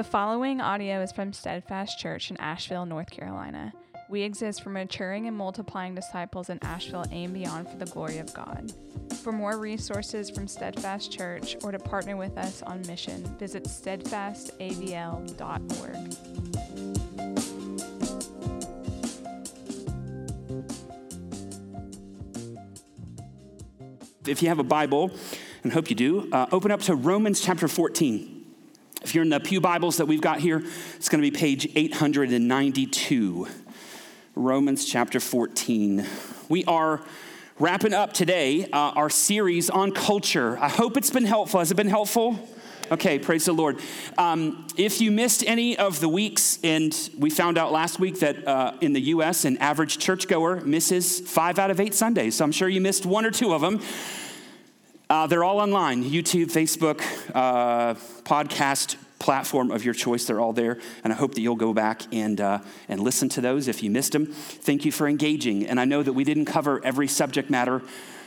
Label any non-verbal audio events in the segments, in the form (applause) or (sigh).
The following audio is from Steadfast Church in Asheville, North Carolina. We exist for maturing and multiplying disciples in Asheville and beyond for the glory of God. For more resources from Steadfast Church or to partner with us on mission, visit steadfastavl.org. If you have a Bible, and hope you do, uh, open up to Romans chapter 14. If you're in the Pew Bibles that we've got here, it's going to be page 892. Romans chapter 14. We are wrapping up today uh, our series on culture. I hope it's been helpful. Has it been helpful? Okay, praise the Lord. Um, if you missed any of the weeks, and we found out last week that uh, in the US, an average churchgoer misses five out of eight Sundays. So I'm sure you missed one or two of them. Uh, they're all online YouTube, Facebook, uh, podcast platform of your choice. They're all there. And I hope that you'll go back and, uh, and listen to those if you missed them. Thank you for engaging. And I know that we didn't cover every subject matter.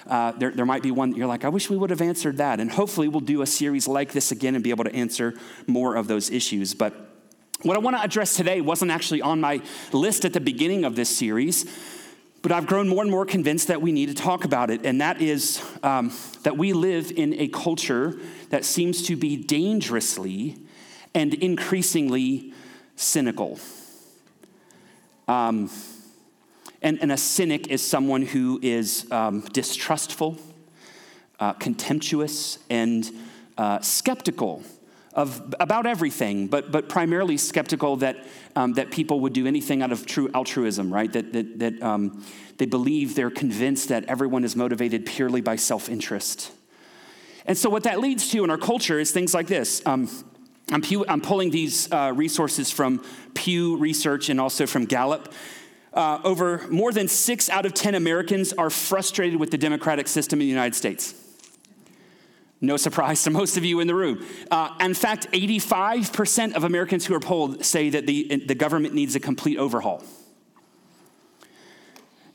Uh, there, there might be one that you're like, I wish we would have answered that. And hopefully, we'll do a series like this again and be able to answer more of those issues. But what I want to address today wasn't actually on my list at the beginning of this series. But I've grown more and more convinced that we need to talk about it, and that is um, that we live in a culture that seems to be dangerously and increasingly cynical. Um, and, and, a cynic is someone who is um, distrustful, uh, contemptuous, and uh, skeptical of about everything, but but primarily skeptical that um, that people would do anything out of true altruism, right? That that that um, they believe they're convinced that everyone is motivated purely by self interest, and so what that leads to in our culture is things like this. Um, I'm, Pew, I'm, pulling these uh, resources from Pew Research and also from Gallup. Uh, over more than six out of 10 Americans are frustrated with the democratic system in the United States. No surprise to most of you in the room. Uh, in fact, 85% of Americans who are polled say that the, the government needs a complete overhaul.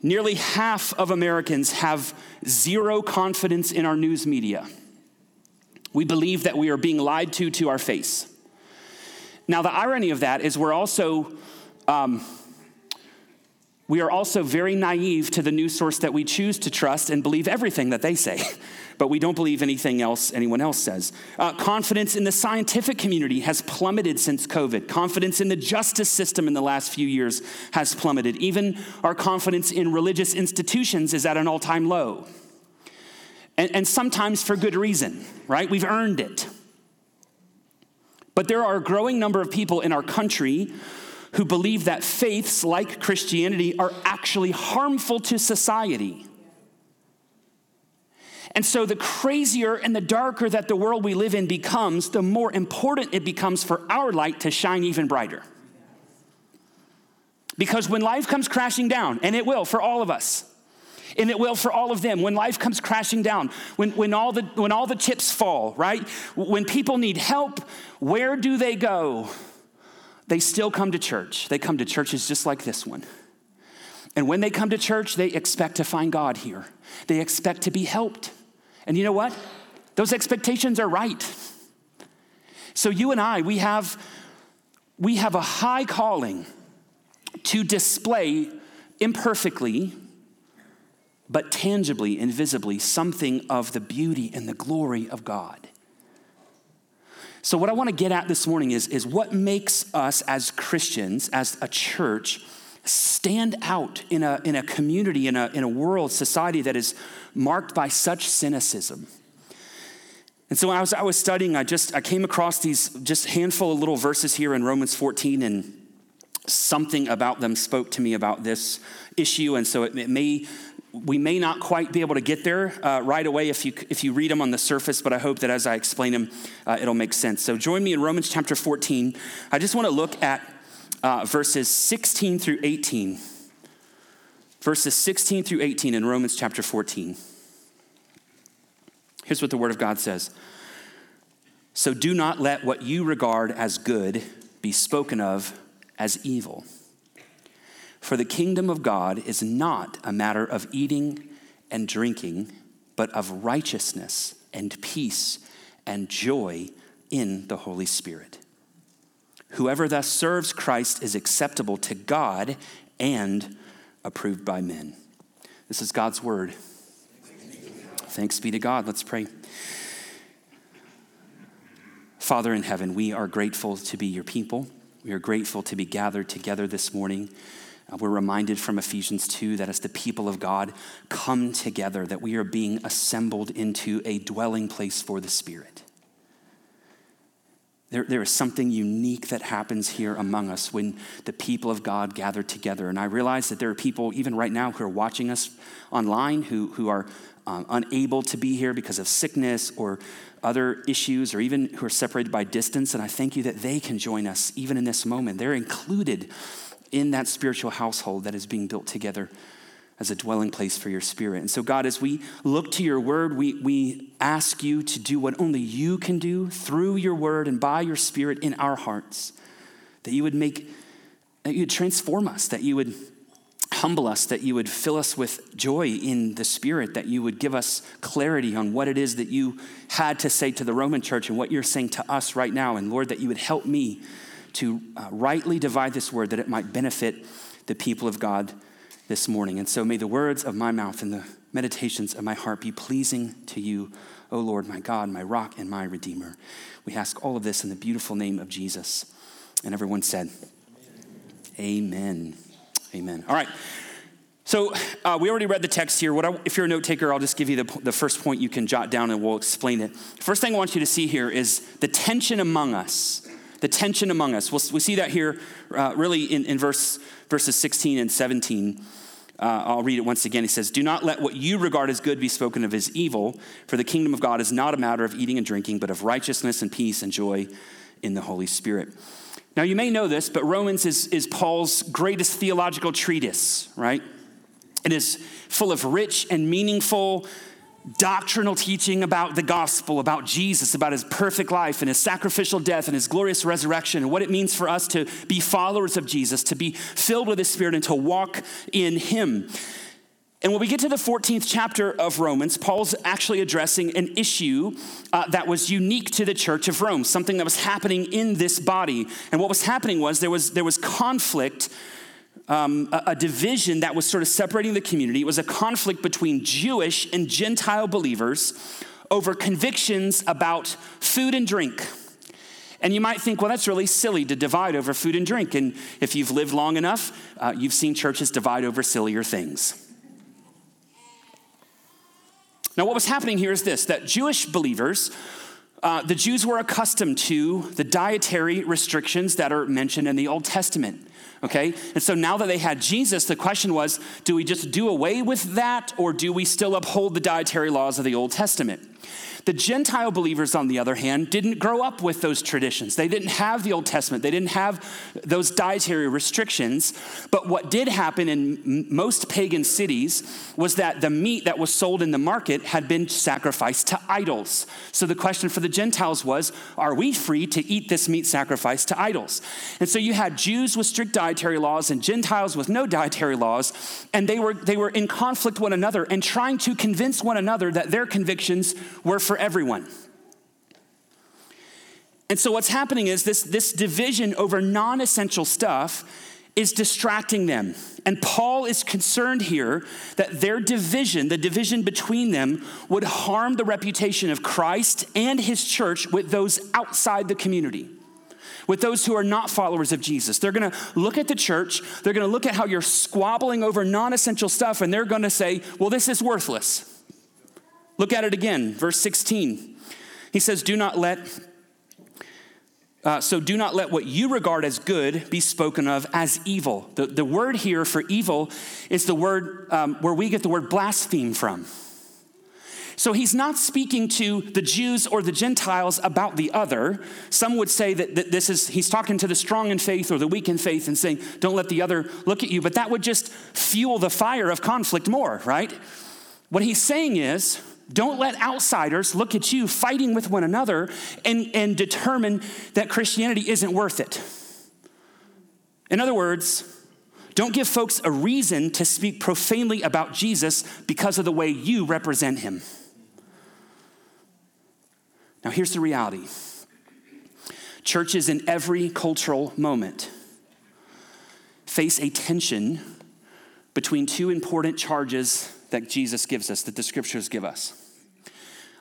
Nearly half of Americans have zero confidence in our news media. We believe that we are being lied to to our face. Now, the irony of that is we're also. Um, we are also very naive to the news source that we choose to trust and believe everything that they say. (laughs) but we don't believe anything else anyone else says. Uh, confidence in the scientific community has plummeted since COVID. Confidence in the justice system in the last few years has plummeted. Even our confidence in religious institutions is at an all time low. And, and sometimes for good reason, right? We've earned it. But there are a growing number of people in our country who believe that faiths like Christianity are actually harmful to society. And so, the crazier and the darker that the world we live in becomes, the more important it becomes for our light to shine even brighter. Because when life comes crashing down, and it will for all of us, and it will for all of them, when life comes crashing down, when, when, all, the, when all the chips fall, right? When people need help, where do they go? They still come to church. They come to churches just like this one. And when they come to church, they expect to find God here. They expect to be helped. And you know what? Those expectations are right. So you and I, we have we have a high calling to display imperfectly but tangibly and visibly something of the beauty and the glory of God. So, what I want to get at this morning is, is what makes us as Christians, as a church, stand out in a, in a community, in a, in a world, society that is marked by such cynicism. And so when I was, I was studying, I just I came across these just handful of little verses here in Romans 14, and something about them spoke to me about this issue. And so it, it may we may not quite be able to get there uh, right away if you if you read them on the surface, but I hope that as I explain them, uh, it'll make sense. So join me in Romans chapter 14. I just want to look at uh, verses 16 through 18. Verses 16 through 18 in Romans chapter 14. Here's what the Word of God says So do not let what you regard as good be spoken of as evil. For the kingdom of God is not a matter of eating and drinking, but of righteousness and peace and joy in the Holy Spirit. Whoever thus serves Christ is acceptable to God and approved by men. This is God's word. Thanks be to God. Let's pray. Father in heaven, we are grateful to be your people. We are grateful to be gathered together this morning. Uh, we're reminded from Ephesians 2 that as the people of God come together, that we are being assembled into a dwelling place for the Spirit. There, there is something unique that happens here among us when the people of God gather together. And I realize that there are people, even right now, who are watching us online who, who are um, unable to be here because of sickness or other issues, or even who are separated by distance. And I thank you that they can join us even in this moment. They're included in that spiritual household that is being built together as a dwelling place for your spirit. And so, God, as we look to your word, we, we ask you to do what only you can do through your word and by your spirit in our hearts. That you would make, that you would transform us, that you would humble us, that you would fill us with joy in the spirit, that you would give us clarity on what it is that you had to say to the Roman church and what you're saying to us right now. And Lord, that you would help me to uh, rightly divide this word that it might benefit the people of God this morning. And so may the words of my mouth and the meditations of my heart be pleasing to you, O Lord, my God, my rock, and my redeemer. We ask all of this in the beautiful name of Jesus. And everyone said, Amen. Amen. All right. So uh, we already read the text here. What I, if you're a note taker, I'll just give you the, the first point you can jot down and we'll explain it. First thing I want you to see here is the tension among us the tension among us. We'll, we see that here uh, really in, in verse, verses 16 and 17. Uh, I'll read it once again. He says, Do not let what you regard as good be spoken of as evil, for the kingdom of God is not a matter of eating and drinking, but of righteousness and peace and joy in the Holy Spirit. Now, you may know this, but Romans is, is Paul's greatest theological treatise, right? It is full of rich and meaningful doctrinal teaching about the gospel, about Jesus, about his perfect life and his sacrificial death and his glorious resurrection, and what it means for us to be followers of Jesus, to be filled with his spirit, and to walk in him. And when we get to the 14th chapter of Romans, Paul's actually addressing an issue uh, that was unique to the church of Rome, something that was happening in this body. And what was happening was there was, there was conflict um, a, a division that was sort of separating the community. It was a conflict between Jewish and Gentile believers over convictions about food and drink. And you might think, well, that's really silly to divide over food and drink. And if you've lived long enough, uh, you've seen churches divide over sillier things. Now, what was happening here is this that Jewish believers, uh, the Jews were accustomed to the dietary restrictions that are mentioned in the Old Testament okay? And so now that they had Jesus, the question was do we just do away with that or do we still uphold the dietary laws of the Old Testament? The Gentile believers, on the other hand, didn't grow up with those traditions. They didn't have the Old Testament, they didn't have those dietary restrictions. But what did happen in most pagan cities was that the meat that was sold in the market had been sacrificed to idols. So the question for the Gentiles was are we free to eat this meat sacrificed to idols? And so you had Jews with strict dietary laws and Gentiles with no dietary laws, and they were, they were in conflict one another and trying to convince one another that their convictions were for everyone. And so what's happening is this, this division over non essential stuff is distracting them. And Paul is concerned here that their division, the division between them, would harm the reputation of Christ and his church with those outside the community. With those who are not followers of Jesus. They're gonna look at the church, they're gonna look at how you're squabbling over non essential stuff, and they're gonna say, well, this is worthless. Look at it again, verse 16. He says, Do not let, uh, so do not let what you regard as good be spoken of as evil. The, the word here for evil is the word um, where we get the word blaspheme from. So he's not speaking to the Jews or the Gentiles about the other. Some would say that, that, this is, he's talking to the strong in faith or the weak in faith and saying, don't let the other look at you. But that would just fuel the fire of conflict more, right? What he's saying is, don't let outsiders look at you fighting with one another and, and determine that Christianity isn't worth it. In other words, don't give folks a reason to speak profanely about Jesus because of the way you represent him. Now, here's the reality churches in every cultural moment face a tension between two important charges that Jesus gives us, that the scriptures give us.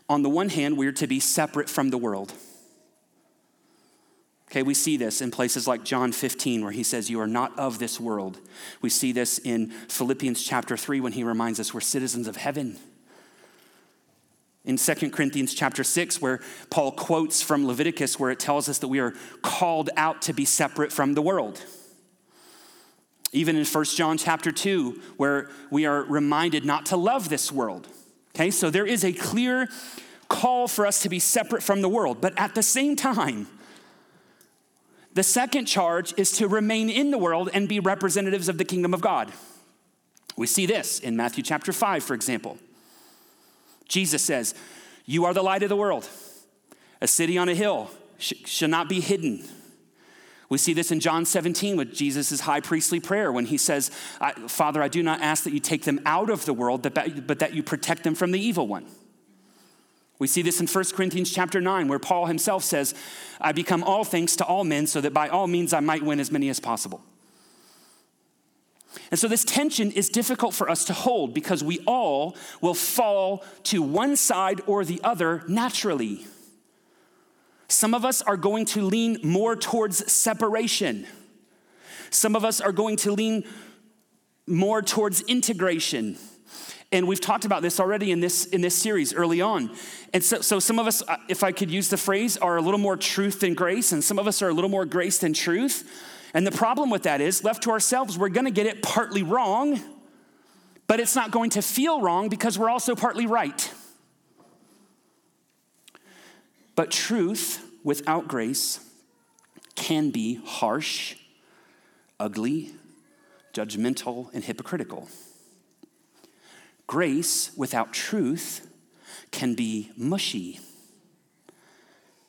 On the one hand, we're to be separate from the world. Okay, we see this in places like John 15, where he says, You are not of this world. We see this in Philippians chapter 3, when he reminds us we're citizens of heaven. In 2 Corinthians chapter 6, where Paul quotes from Leviticus, where it tells us that we are called out to be separate from the world. Even in 1 John chapter 2, where we are reminded not to love this world. Okay, so there is a clear call for us to be separate from the world, but at the same time, the second charge is to remain in the world and be representatives of the kingdom of God. We see this in Matthew chapter 5, for example. Jesus says, You are the light of the world. A city on a hill sh- should not be hidden. We see this in John 17 with Jesus' high priestly prayer when he says, Father, I do not ask that you take them out of the world, but that you protect them from the evil one. We see this in 1 Corinthians chapter 9, where Paul himself says, I become all things to all men so that by all means I might win as many as possible. And so this tension is difficult for us to hold because we all will fall to one side or the other naturally. Some of us are going to lean more towards separation. Some of us are going to lean more towards integration. And we've talked about this already in this, in this series early on. And so, so some of us, uh, if I could use the phrase, are a little more truth than grace, and some of us are a little more grace than truth. And the problem with that is, left to ourselves, we're gonna get it partly wrong, but it's not going to feel wrong because we're also partly right. But truth without grace can be harsh, ugly, judgmental, and hypocritical. Grace without truth can be mushy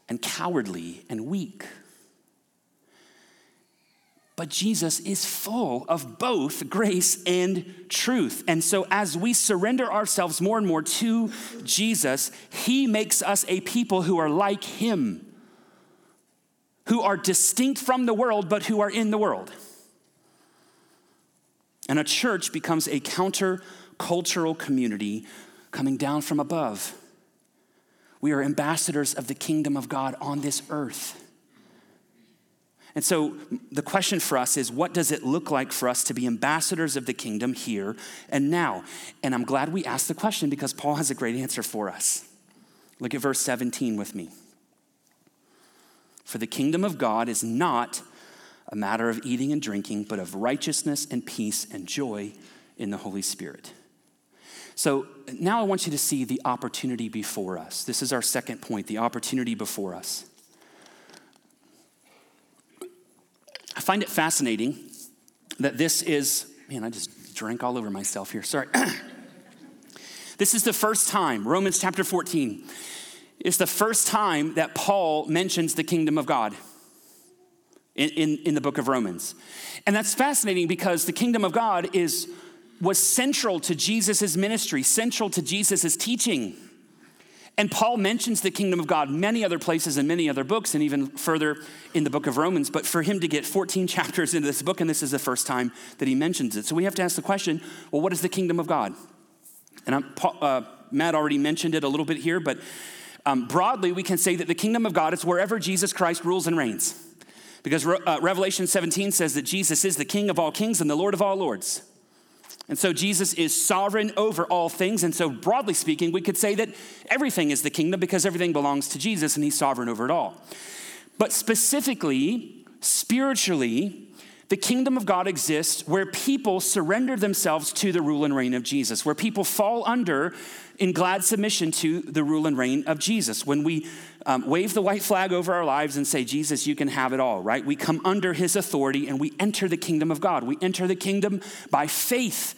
and cowardly and weak. But Jesus is full of both grace and truth. And so, as we surrender ourselves more and more to Jesus, He makes us a people who are like Him, who are distinct from the world, but who are in the world. And a church becomes a counter cultural community coming down from above. We are ambassadors of the kingdom of God on this earth. And so the question for us is what does it look like for us to be ambassadors of the kingdom here and now? And I'm glad we asked the question because Paul has a great answer for us. Look at verse 17 with me. For the kingdom of God is not a matter of eating and drinking, but of righteousness and peace and joy in the Holy Spirit. So now I want you to see the opportunity before us. This is our second point the opportunity before us. I find it fascinating that this is, man, I just drank all over myself here. Sorry. (clears throat) this is the first time, Romans chapter 14, it's the first time that Paul mentions the kingdom of God. In, in, in the book of Romans. And that's fascinating because the kingdom of God is was central to Jesus' ministry, central to Jesus' teaching. And Paul mentions the kingdom of God many other places in many other books, and even further in the book of Romans. But for him to get 14 (laughs) chapters into this book, and this is the first time that he mentions it. So we have to ask the question well, what is the kingdom of God? And uh, Matt already mentioned it a little bit here, but um, broadly, we can say that the kingdom of God is wherever Jesus Christ rules and reigns. Because uh, Revelation 17 says that Jesus is the King of all kings and the Lord of all lords. And so Jesus is sovereign over all things. And so, broadly speaking, we could say that everything is the kingdom because everything belongs to Jesus and he's sovereign over it all. But specifically, spiritually, the kingdom of God exists where people surrender themselves to the rule and reign of Jesus, where people fall under in glad submission to the rule and reign of Jesus. When we um, wave the white flag over our lives and say, Jesus, you can have it all, right? We come under his authority and we enter the kingdom of God. We enter the kingdom by faith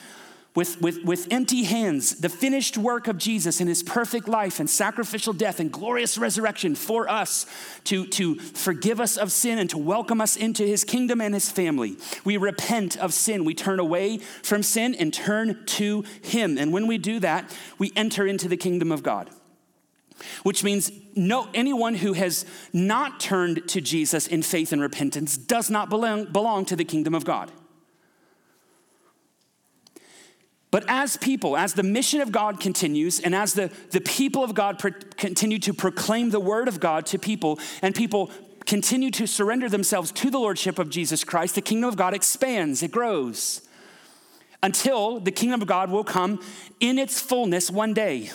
with, with, with empty hands the finished work of Jesus in his perfect life and sacrificial death and glorious resurrection for us to, to forgive us of sin and to welcome us into his kingdom and his family. We repent of sin. We turn away from sin and turn to him. And when we do that, we enter into the kingdom of God. which means no anyone who has not turned to Jesus in faith and repentance does not belong, belong to the kingdom of God. But as people, as the mission of God continues, and as the, the people of God continue to proclaim the word of God to people, and people continue to surrender themselves to the lordship of Jesus Christ, the kingdom of God expands, it grows, until the kingdom of God will come in its fullness one day.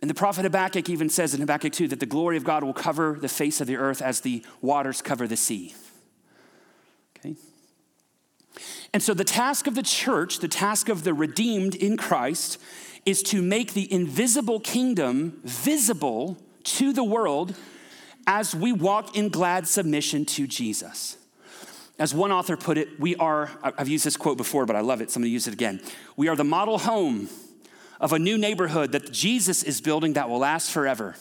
And the prophet Habakkuk even says in Habakkuk 2 that the glory of God will cover the face of the earth as the waters cover the sea. Okay? And so the task of the church, the task of the redeemed in Christ, is to make the invisible kingdom visible to the world as we walk in glad submission to Jesus. As one author put it, we are, I've used this quote before, but I love it, so I'm gonna use it again. We are the model home of a new neighborhood that Jesus is building that will last forever.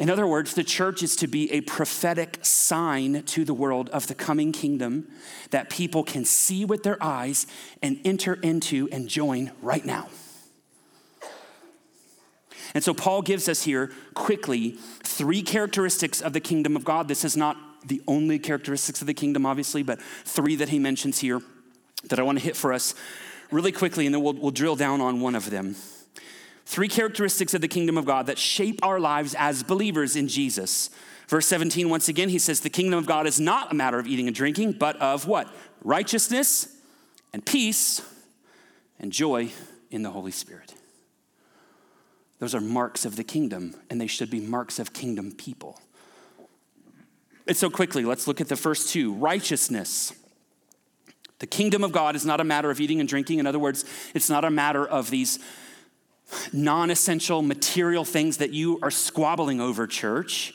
In other words, the church is to be a prophetic sign to the world of the coming kingdom that people can see with their eyes and enter into and join right now. And so Paul gives us here quickly three characteristics of the kingdom of God. This is not the only characteristics of the kingdom, obviously, but three that he mentions here that I want to hit for us really quickly, and then we'll, we'll drill down on one of them. Three characteristics of the kingdom of God that shape our lives as believers in Jesus. Verse 17, once again, he says, The kingdom of God is not a matter of eating and drinking, but of what? Righteousness and peace and joy in the Holy Spirit. Those are marks of the kingdom, and they should be marks of kingdom people. And so, quickly, let's look at the first two righteousness. The kingdom of God is not a matter of eating and drinking. In other words, it's not a matter of these non essential material things that you are squabbling over, church.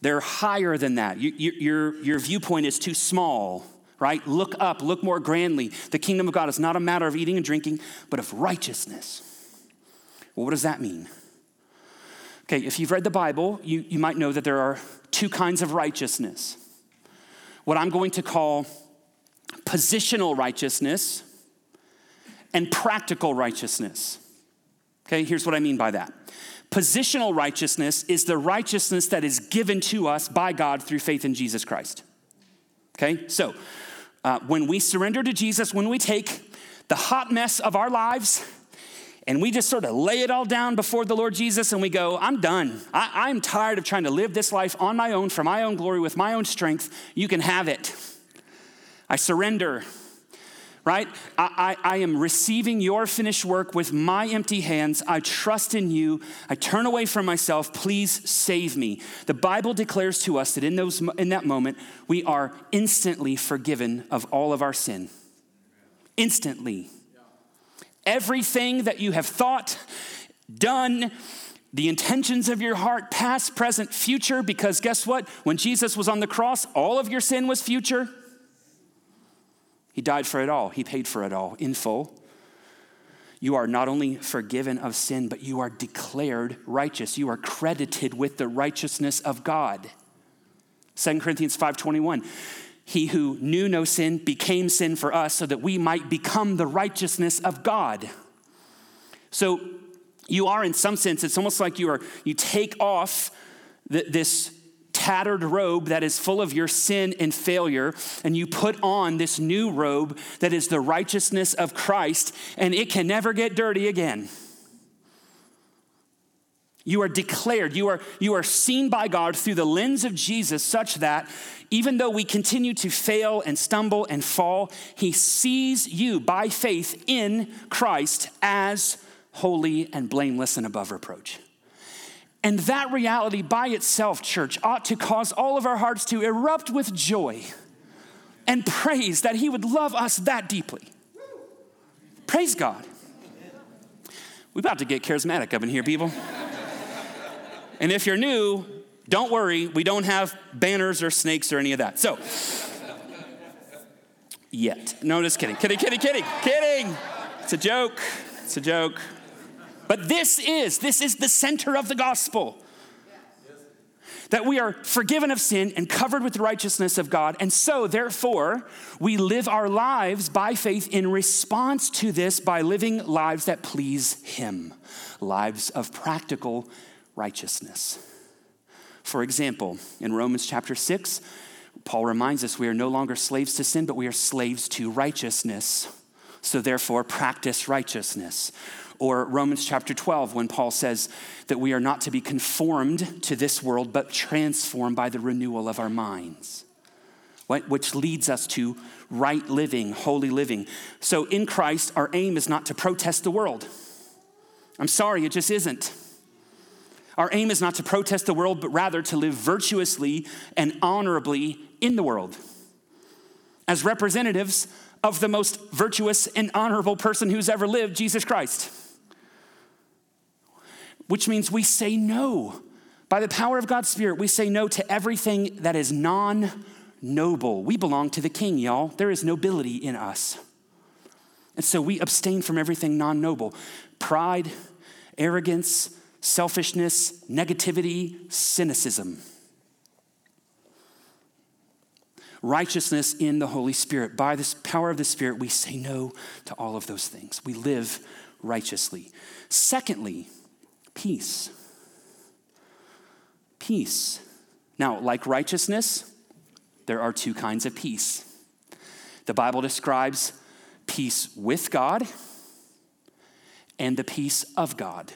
They're higher than that. You, you, your, your viewpoint is too small, right? Look up, look more grandly. The kingdom of God is not a matter of eating and drinking, but of righteousness. Well, what does that mean? Okay, if you've read the Bible, you, you might know that there are two kinds of righteousness. What I'm going to call positional righteousness and practical righteousness. Okay, here's what I mean by that. Positional righteousness is the righteousness that is given to us by God through faith in Jesus Christ. Okay, so uh, when we surrender to Jesus, when we take the hot mess of our lives and we just sort of lay it all down before the Lord Jesus and we go, I'm done. I, I'm tired of trying to live this life on my own, for my own glory, with my own strength. You can have it. I surrender, right? I, I, I, am receiving your finished work with my empty hands. I trust in you. I turn away from myself. Please save me. The Bible declares to us that in, those, in that moment, we are instantly forgiven of all of our sin. Instantly. Everything that you have thought, done, the intentions of your heart, past, present, future, because guess what? When Jesus was on the cross, all of your sin was future. He died for it all, He paid for it all in full. You are not only forgiven of sin, but you are declared righteous. You are credited with the righteousness of God. 2 Corinthians 5:21 He who knew no sin became sin for us so that we might become the righteousness of God. So you are in some sense it's almost like you are you take off this tattered robe that is full of your sin and failure, and you put on this new robe that is the righteousness of Christ, and it can never get dirty again. You are declared, you are, you are seen by God through the lens of Jesus, such that even though we continue to fail and stumble and fall, He sees you by faith in Christ as holy and blameless and above reproach. And that reality by itself, church, ought to cause all of our hearts to erupt with joy and praise that He would love us that deeply. Praise God. We're about to get charismatic up in here, people. and if you're new, don't worry, we don't have banners or snakes or any of that. So, yet. No, just kidding. Kidding, kidding, kidding, kidding. It's a joke. It's a joke. But this is, this is the center of the gospel. that we are forgiven of sin and covered with the righteousness of God. And so, therefore, we live our lives by faith in response to this by living lives that please Him, lives of practical righteousness. For example, in Romans chapter 6, Paul reminds us we are no longer slaves to sin, but we are slaves to righteousness. So, therefore, practice righteousness. Or Romans chapter 12, when Paul says that we are not to be conformed to this world, but transformed by the renewal of our minds, which leads us to right living, holy living. So in Christ, our aim is not to protest the world. I'm sorry, it just isn't. Our aim is not to protest the world, but rather to live virtuously and honorably in the world as representatives of the most virtuous and honorable person who's ever lived, Jesus Christ which means we say no. By the power of God's Spirit, we say no to everything that is non noble. We belong to the King, y'all. There is nobility in us. And so we abstain from everything non noble pride, arrogance, selfishness, negativity, cynicism. Righteousness in the Holy Spirit. By the power of the Spirit, we say no to all of those things. We live righteously. Secondly, peace. Peace. Now, like righteousness, there are two kinds of peace. The Bible describes peace with God and the peace of God.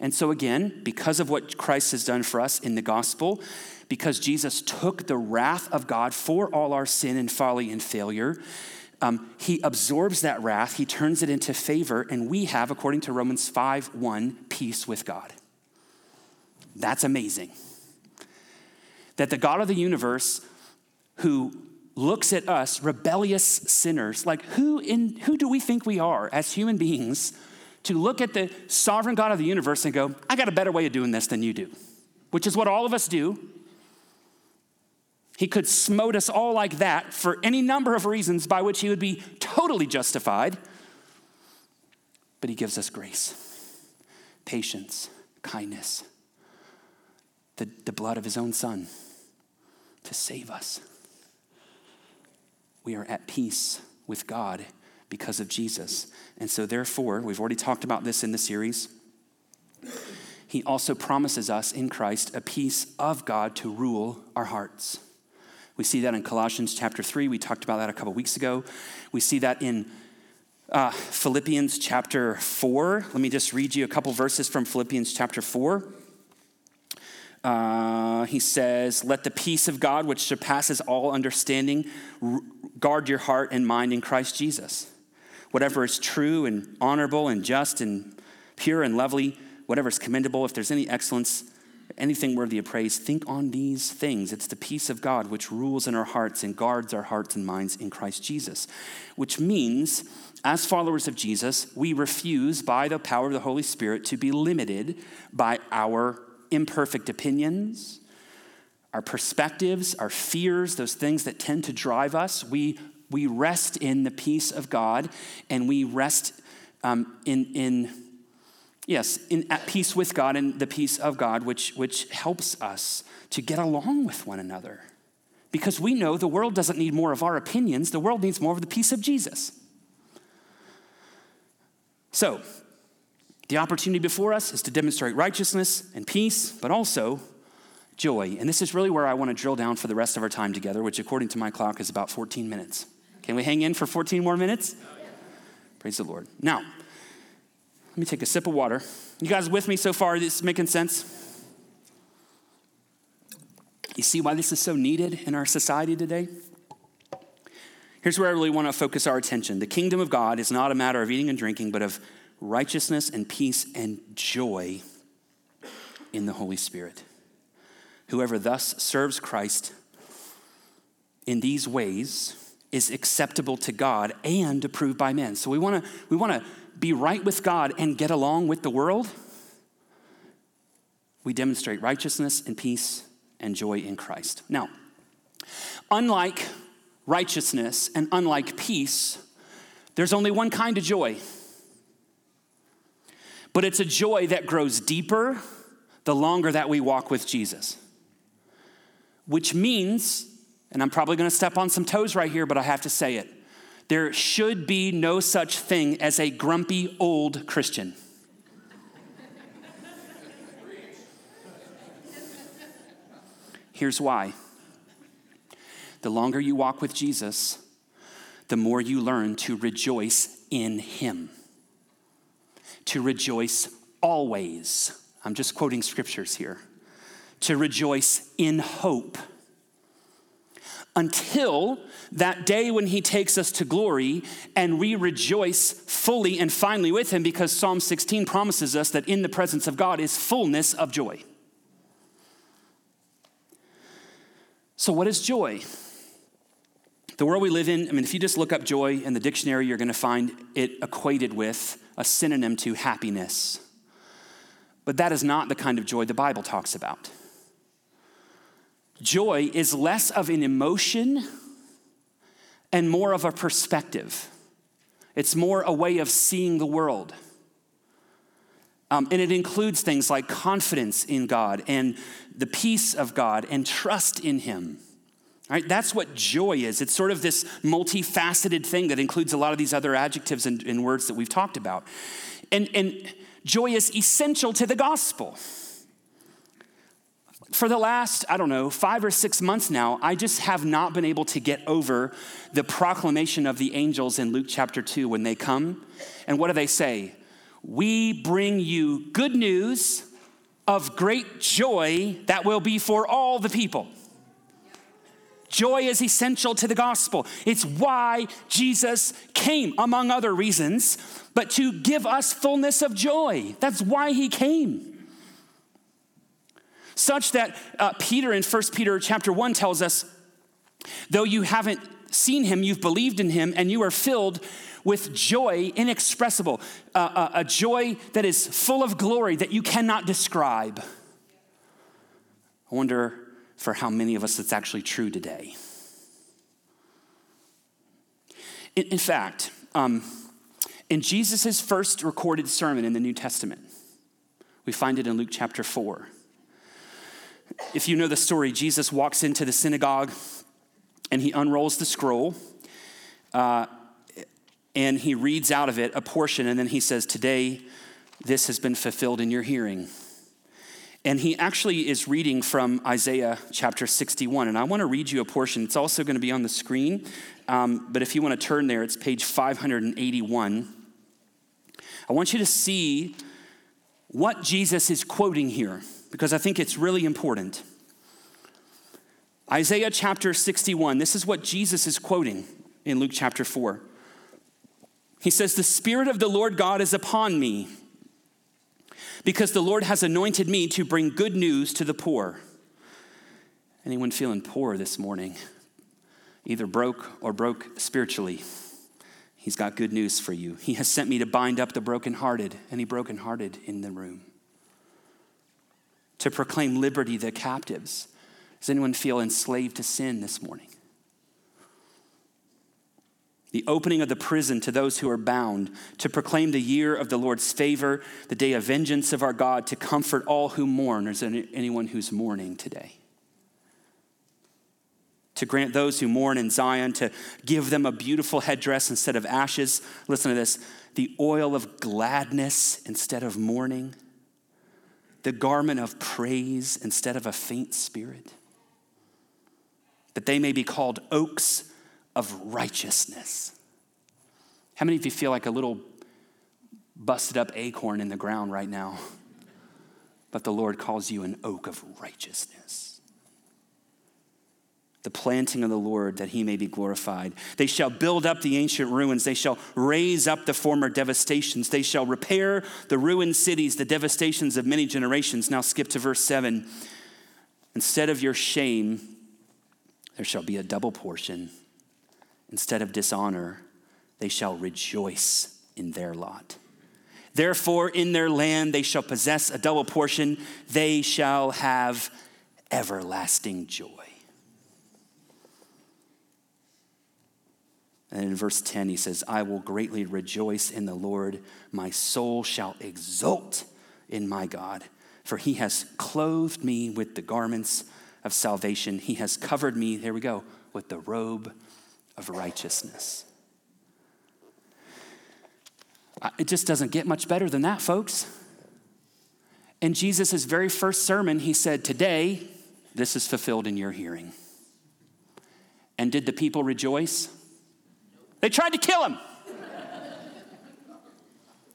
And so, again, because of what Christ has done for us in the gospel, because Jesus took the wrath of God for all our sin and folly and failure, um, he absorbs that wrath, he turns it into favor, and we have, according to Romans 5 1, peace with God. That's amazing. That the God of the universe, who looks at us, rebellious sinners, like who, in, who do we think we are as human beings to look at the sovereign God of the universe and go, I got a better way of doing this than you do, which is what all of us do. He could smote us all like that for any number of reasons by which he would be totally justified. But he gives us grace, patience, kindness, the, the blood of his own son to save us. We are at peace with God because of Jesus. And so, therefore, we've already talked about this in the series. He also promises us in Christ a peace of God to rule our hearts. We see that in Colossians chapter 3. We talked about that a couple weeks ago. We see that in uh, Philippians chapter 4. Let me just read you a couple verses from Philippians chapter 4. Uh, he says, Let the peace of God, which surpasses all understanding, guard your heart and mind in Christ Jesus. Whatever is true and honorable and just and pure and lovely, whatever is commendable, if there's any excellence, anything worthy of praise, think on these things. It's the peace of God which rules in our hearts and guards our hearts and minds in Christ Jesus. Which means, as followers of Jesus, we refuse, by the power of the Holy Spirit, to be limited by our imperfect opinions, our perspectives, our fears, those things that tend to drive us. We, we rest in the peace of God and we rest um, in, in Yes, in, at peace with God and the peace of God, which, which helps us to get along with one another. Because we know the world doesn't need more of our opinions, the world needs more of the peace of Jesus. So, the opportunity before us is to demonstrate righteousness and peace, but also joy. And this is really where I want to drill down for the rest of our time together, which according to my clock is about 14 minutes. Can we hang in for 14 more minutes? Praise the Lord. Now, let me take a sip of water. You guys with me so far? This making sense? You see why this is so needed in our society today? Here's where I really want to focus our attention. The kingdom of God is not a matter of eating and drinking, but of righteousness and peace and joy in the Holy Spirit. Whoever thus serves Christ in these ways is acceptable to God and approved by men. So we want to we want to be right with God and get along with the world, we demonstrate righteousness and peace and joy in Christ. Now, unlike righteousness and unlike peace, there's only one kind of joy. But it's a joy that grows deeper, the longer that we walk with Jesus. Which means, and I'm probably gonna step on some toes right here, but I have to say it there should be no such thing as a grumpy old Christian. Here's why the longer you walk with Jesus, the more you learn to rejoice in Him, to rejoice always. I'm just quoting scriptures here. To rejoice in hope until that day when he takes us to glory and we rejoice fully and finally with him because Psalm 16 promises us that in the presence of God is fullness of joy. So, what is joy? The world we live in, I mean, if you just look up joy in the dictionary, you're going to find it equated with a synonym to happiness. But that is not the kind of joy the Bible talks about. Joy is less of an emotion and more of a perspective. It's more a way of seeing the world. Um, and it includes things like confidence in God and the peace of God and trust in Him. Right? That's what joy is. It's sort of this multifaceted thing that includes a lot of these other adjectives and, and words that we've talked about. And, and joy is essential to the gospel. For the last, I don't know, five or six months now, I just have not been able to get over the proclamation of the angels in Luke chapter 2 when they come. And what do they say? We bring you good news of great joy that will be for all the people. Joy is essential to the gospel. It's why Jesus came, among other reasons, but to give us fullness of joy. That's why he came. Such that uh, Peter in 1 Peter chapter 1 tells us, though you haven't seen him, you've believed in him, and you are filled with joy inexpressible, uh, uh, a joy that is full of glory that you cannot describe. I wonder for how many of us that's actually true today. In, in fact, um, in Jesus' first recorded sermon in the New Testament, we find it in Luke chapter 4. If you know the story, Jesus walks into the synagogue and he unrolls the scroll uh, and he reads out of it a portion, and then he says, Today, this has been fulfilled in your hearing. And he actually is reading from Isaiah chapter 61. And I want to read you a portion. It's also going to be on the screen. Um, but if you want to turn there, it's page 581. I want you to see what Jesus is quoting here, because I think it's really important. Isaiah chapter 61, this is what Jesus is quoting in Luke chapter 4. He says, The Spirit of the Lord God is upon me because the Lord has anointed me to bring good news to the poor. Anyone feeling poor this morning? Either broke or broke spiritually. He's got good news for you. He has sent me to bind up the brokenhearted, any brokenhearted in the room. To proclaim liberty to the captives. Does anyone feel enslaved to sin this morning? the opening of the prison to those who are bound, to proclaim the year of the Lord's favor, the day of vengeance of our God, to comfort all who mourn. Is there anyone who's mourning today? To grant those who mourn in Zion, to give them a beautiful headdress instead of ashes. Listen to this the oil of gladness instead of mourning, the garment of praise instead of a faint spirit, that they may be called oaks of righteousness. How many of you feel like a little busted up acorn in the ground right now? But the Lord calls you an oak of righteousness. The planting of the Lord that he may be glorified. They shall build up the ancient ruins. They shall raise up the former devastations. They shall repair the ruined cities, the devastations of many generations. Now skip to verse 7. Instead of your shame, there shall be a double portion Instead of dishonor, they shall rejoice in their lot. Therefore, in their land they shall possess a double portion, they shall have everlasting joy. And in verse 10, he says, I will greatly rejoice in the Lord. My soul shall exult in my God. For he has clothed me with the garments of salvation. He has covered me, there we go, with the robe of righteousness. It just doesn't get much better than that, folks. In Jesus' very first sermon, he said, Today, this is fulfilled in your hearing. And did the people rejoice? They tried to kill him.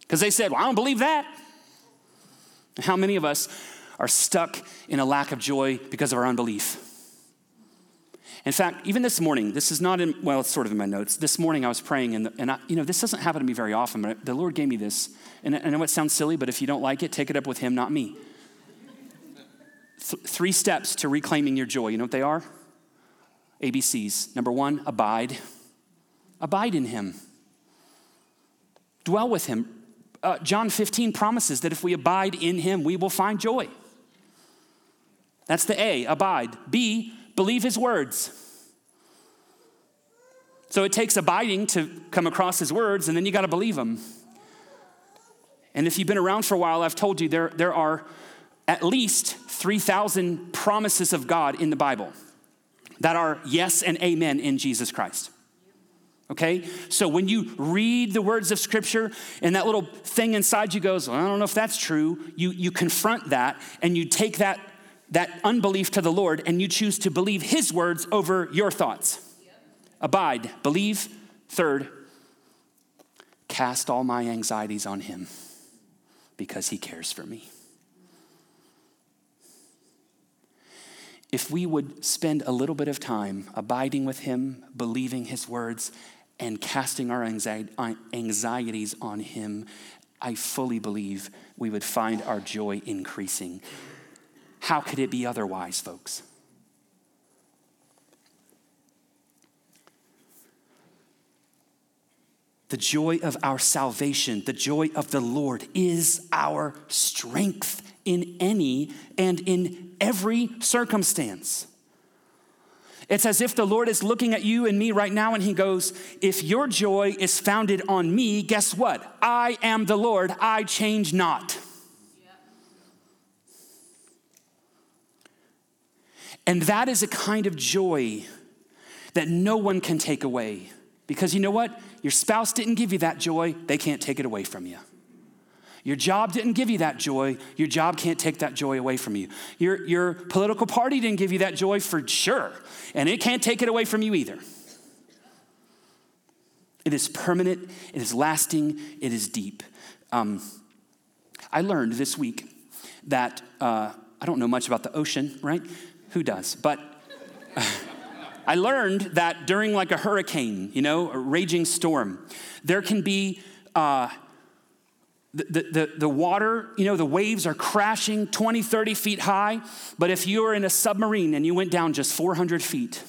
Because they said, Well, I don't believe that. How many of us are stuck in a lack of joy because of our unbelief? In fact, even this morning, this is not in, well, it's sort of in my notes. This morning I was praying, and, and I, you know, this doesn't happen to me very often, but the Lord gave me this. And I know it sounds silly, but if you don't like it, take it up with Him, not me. Th- three steps to reclaiming your joy. You know what they are? ABCs. Number one, abide. Abide in Him. Dwell with Him. Uh, John 15 promises that if we abide in Him, we will find joy. That's the A, abide. B, believe his words. So it takes abiding to come across his words, and then you got to believe them. And if you've been around for a while, I've told you there, there are at least 3,000 promises of God in the Bible that are yes and amen in Jesus Christ. Okay? So when you read the words of Scripture and that little thing inside you goes, well, I don't know if that's true, you, you confront that and you take that that unbelief to the Lord and you choose to believe His words over your thoughts. Yep. Abide, believe. Third, cast all my anxieties on Him because He cares for me. If we would spend a little bit of time abiding with Him, believing His words, and casting our uh, anxieties on Him, I fully believe we would find our joy increasing how could it be otherwise, folks? The joy of our salvation, the joy of the Lord is our strength in any and in every circumstance. It's as if the Lord is looking at you and me right now and He goes, If your joy is founded on me, guess what? I am the Lord, I change not. And that is a kind of joy that no one can take away. Because you know what? Your spouse didn't give you that joy, they can't take it away from you. Your job didn't give you that joy, your job can't take that joy away from you. Your, your political party didn't give you that joy for sure, and it can't take it away from you either. It is permanent, it is lasting, it is deep. Um, I learned this week that uh, I don't know much about the ocean, right? Who does? But (laughs) I learned that during like a hurricane, you know, a raging storm, there can be uh, the, the, the water, you know, the waves are crashing 20, 30 feet high. But if you were in a submarine and you went down just 400 feet,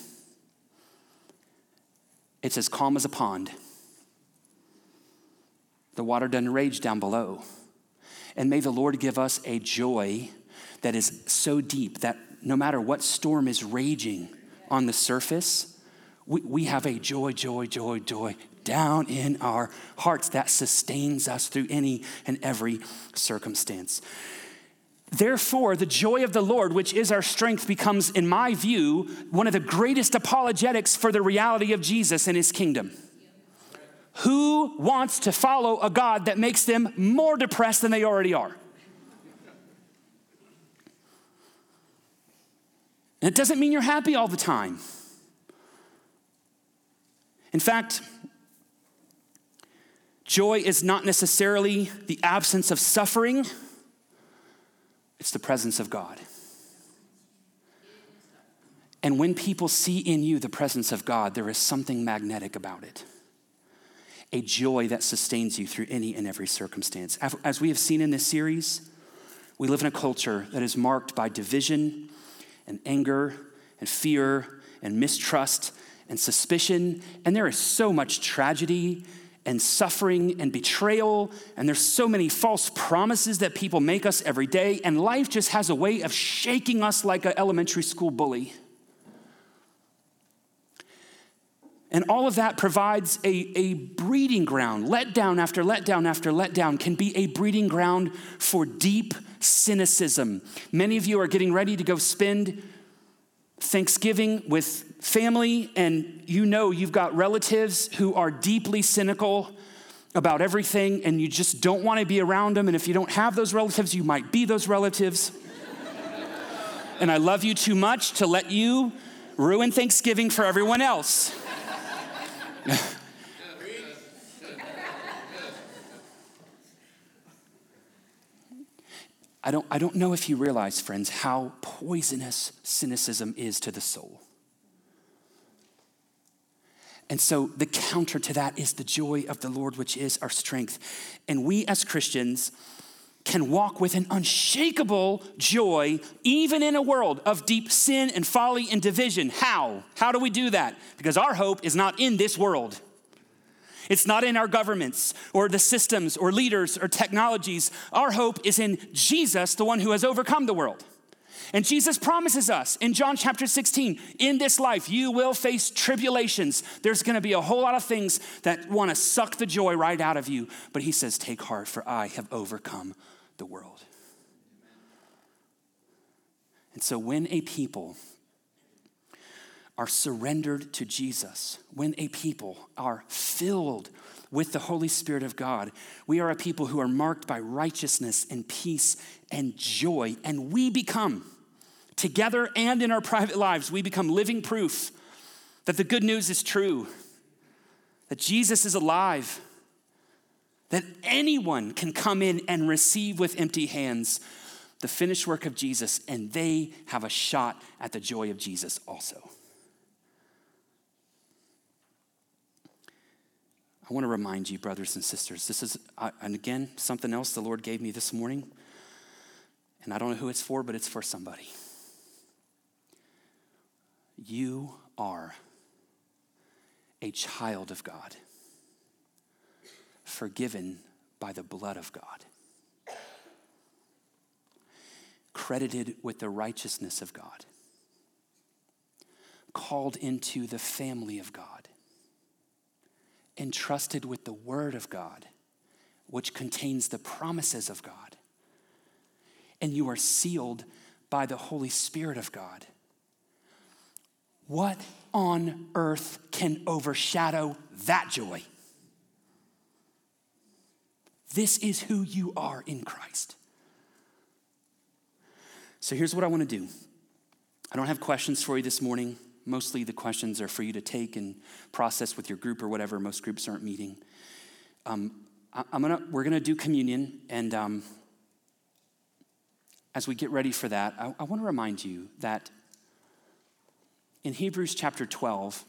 it's as calm as a pond. The water doesn't rage down below. And may the Lord give us a joy that is so deep that no matter what storm is raging on the surface, we, we have a joy, joy, joy, joy down in our hearts that sustains us through any and every circumstance. Therefore, the joy of the Lord, which is our strength, becomes, in my view, one of the greatest apologetics for the reality of Jesus and his kingdom. Who wants to follow a God that makes them more depressed than they already are? And it doesn't mean you're happy all the time. In fact, joy is not necessarily the absence of suffering, it's the presence of God. And when people see in you the presence of God, there is something magnetic about it. A joy that sustains you through any and every circumstance. As we have seen in this series, we live in a culture that is marked by division and anger and fear and mistrust and suspicion. And there is so much tragedy and suffering and betrayal. And there's so many false promises that people make us every day. And life just has a way of shaking us like an elementary school bully. And all of that provides a, a breeding ground. Letdown after letdown after letdown can be a breeding ground for deep cynicism. Many of you are getting ready to go spend Thanksgiving with family, and you know you've got relatives who are deeply cynical about everything, and you just don't want to be around them. And if you don't have those relatives, you might be those relatives. (laughs) and I love you too much to let you ruin Thanksgiving for everyone else. (laughs) I don't, I don't know if you realize, friends, how poisonous cynicism is to the soul. And so the counter to that is the joy of the Lord, which is our strength. And we as Christians can walk with an unshakable joy, even in a world of deep sin and folly and division. How? How do we do that? Because our hope is not in this world. It's not in our governments or the systems or leaders or technologies. Our hope is in Jesus, the one who has overcome the world. And Jesus promises us in John chapter 16 in this life, you will face tribulations. There's gonna be a whole lot of things that wanna suck the joy right out of you. But he says, Take heart, for I have overcome the world. And so when a people are surrendered to Jesus, when a people are filled with the Holy Spirit of God, we are a people who are marked by righteousness and peace and joy, and we become, together and in our private lives, we become living proof that the good news is true, that Jesus is alive, that anyone can come in and receive with empty hands the finished work of Jesus, and they have a shot at the joy of Jesus also. I want to remind you, brothers and sisters, this is, and again, something else the Lord gave me this morning. And I don't know who it's for, but it's for somebody. You are a child of God, forgiven by the blood of God, credited with the righteousness of God, called into the family of God entrusted with the Word of God, which contains the promises of God. And you are sealed by the Holy Spirit of God. What on earth can overshadow that joy? This is who you are in Christ. So here's what I want to do I don't have questions for you this morning. Mostly the questions are for you to take and process with your group or whatever. Most groups aren't meeting. Um, I, am gonna, we're going to do communion, and um, as we get ready for that, I, I want to remind you that in Hebrews chapter 12,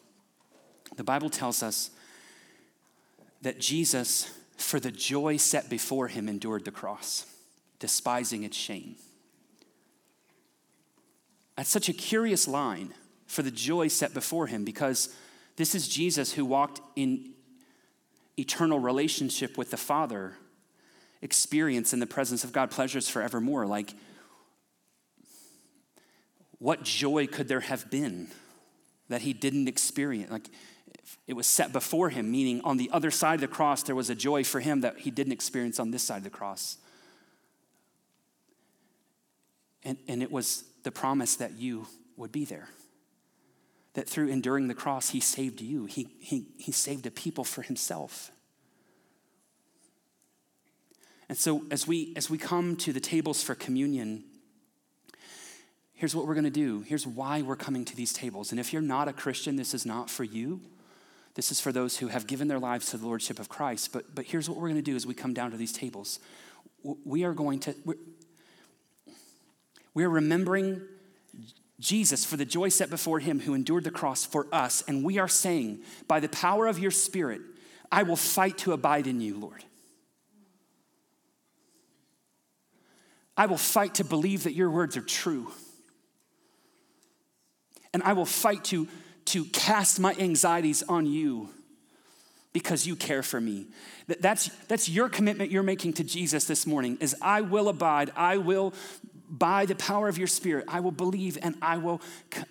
the Bible tells us that Jesus, for the joy set before him, endured the cross, despising its shame. That's such a curious line for the joy set before him because this is Jesus who walked in eternal relationship with the Father, experience in the presence of God, pleasures forevermore. Like, what joy could there have been that he didn't experience? Like, it was set before him, meaning on the other side of the cross, there was a joy for him that he didn't experience on this side of the cross. And, and it was the promise that you would be there that through enduring the cross, he saved you. He, he, he saved a people for himself. And so as we as we come to the tables for communion, here's what we're going to do. Here's why we're coming to these tables. And if you're not a Christian, this is not for you. This is for those who have given their lives to the lordship of Christ. But but here's what we're going to do as we come down to these tables. We are going to we're, we're remembering Jesus, for the joy set before him who endured the cross for us. And we are saying, by the power of your Spirit, I will fight to abide in you, Lord. I will fight to believe that your words are true. And I will fight to, to cast my anxieties on you because you care for me. That's, that's your commitment you're making to Jesus this morning is I will abide, I will by the power of your spirit, I will believe and I will,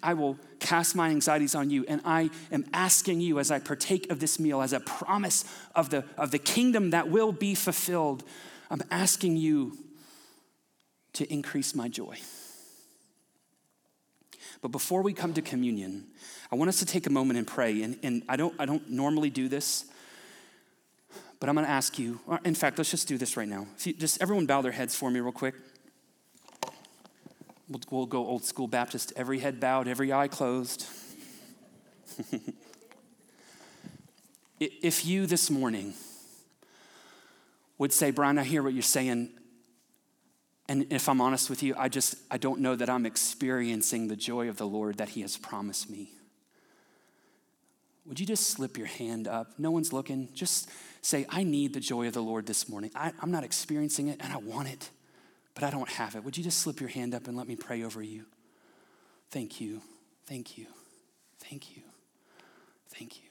I will cast my anxieties on you. And I am asking you as I partake of this meal, as a promise of the, of the kingdom that will be fulfilled, I'm asking you to increase my joy. But before we come to communion, I want us to take a moment and pray. And, and I, don't, I don't normally do this, but I'm going to ask you. In fact, let's just do this right now. You, just everyone bow their heads for me, real quick. We'll, we'll go old school Baptist, every head bowed, every eye closed. (laughs) if you this morning would say, Bryan, I hear what you're saying. And if I'm honest with you, I just I don't know that I'm experiencing the joy of the Lord that He has promised me. Would you just slip your hand up? No one's looking. Just say, I need the joy of the Lord this morning. I, I'm not experiencing it and I want it but I don't have it. Would you just slip your hand up and let me pray over you? Thank you. Thank you. Thank you. Thank you.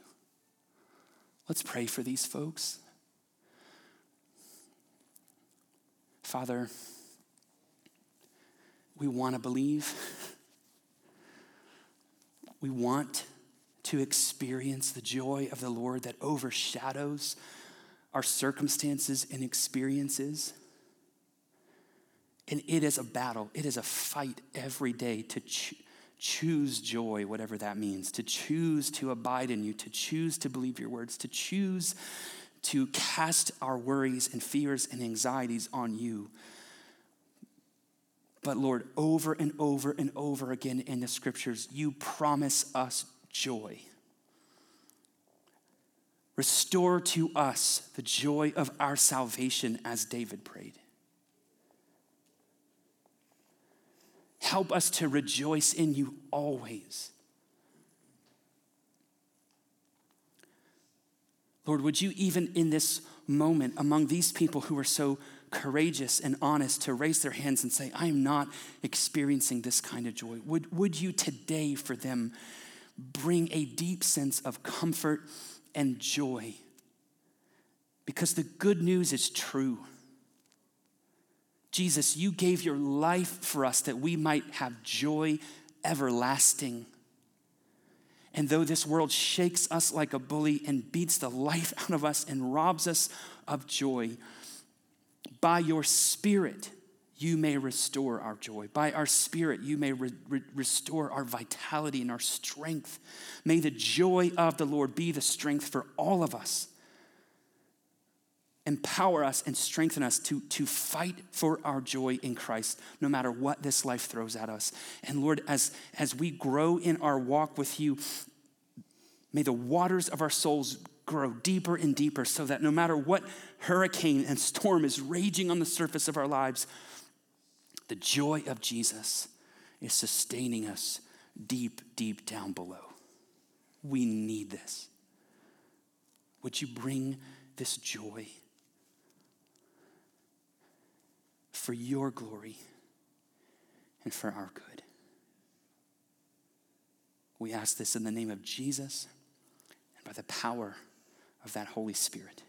Let's pray for these folks. Father, we want to believe. We want to experience the joy of the Lord that overshadows our circumstances and experiences. And it is a battle, it is a fight every day to cho- choose joy, whatever that means, to choose to abide in you, to choose to believe your words, to choose to cast our worries and fears and anxieties on you. But Lord, over and over and over again in the scriptures, you promise us joy. Restore to us the joy of our salvation as David prayed. Help us to rejoice in you always. Lord, would you, even in this moment, among these people who are so courageous and honest to raise their hands and say, I am not experiencing this kind of joy, would, would you today for them bring a deep sense of comfort and joy? Because the good news is true. Jesus, you gave your life for us that we might have joy everlasting. And though this world shakes us like a bully and beats the life (laughs) out of us and robs us of joy, by your Spirit, you may restore our joy. By our Spirit, you may re- re- restore our vitality and our strength. May the joy of the Lord be the strength for all of us empower us and strengthen us to, to fight for our joy in Christ, no matter what this life throws at us. And Lord, as, as we grow in our walk with you, may the waters of our souls grow deeper and deeper so that no matter what hurricane and storm is raging on the surface of our lives, the joy of Jesus is sustaining us deep, deep down below. We need this. Would you bring this joy? For your glory and for our good. We ask this in the name of Jesus and by the power of that Holy Spirit.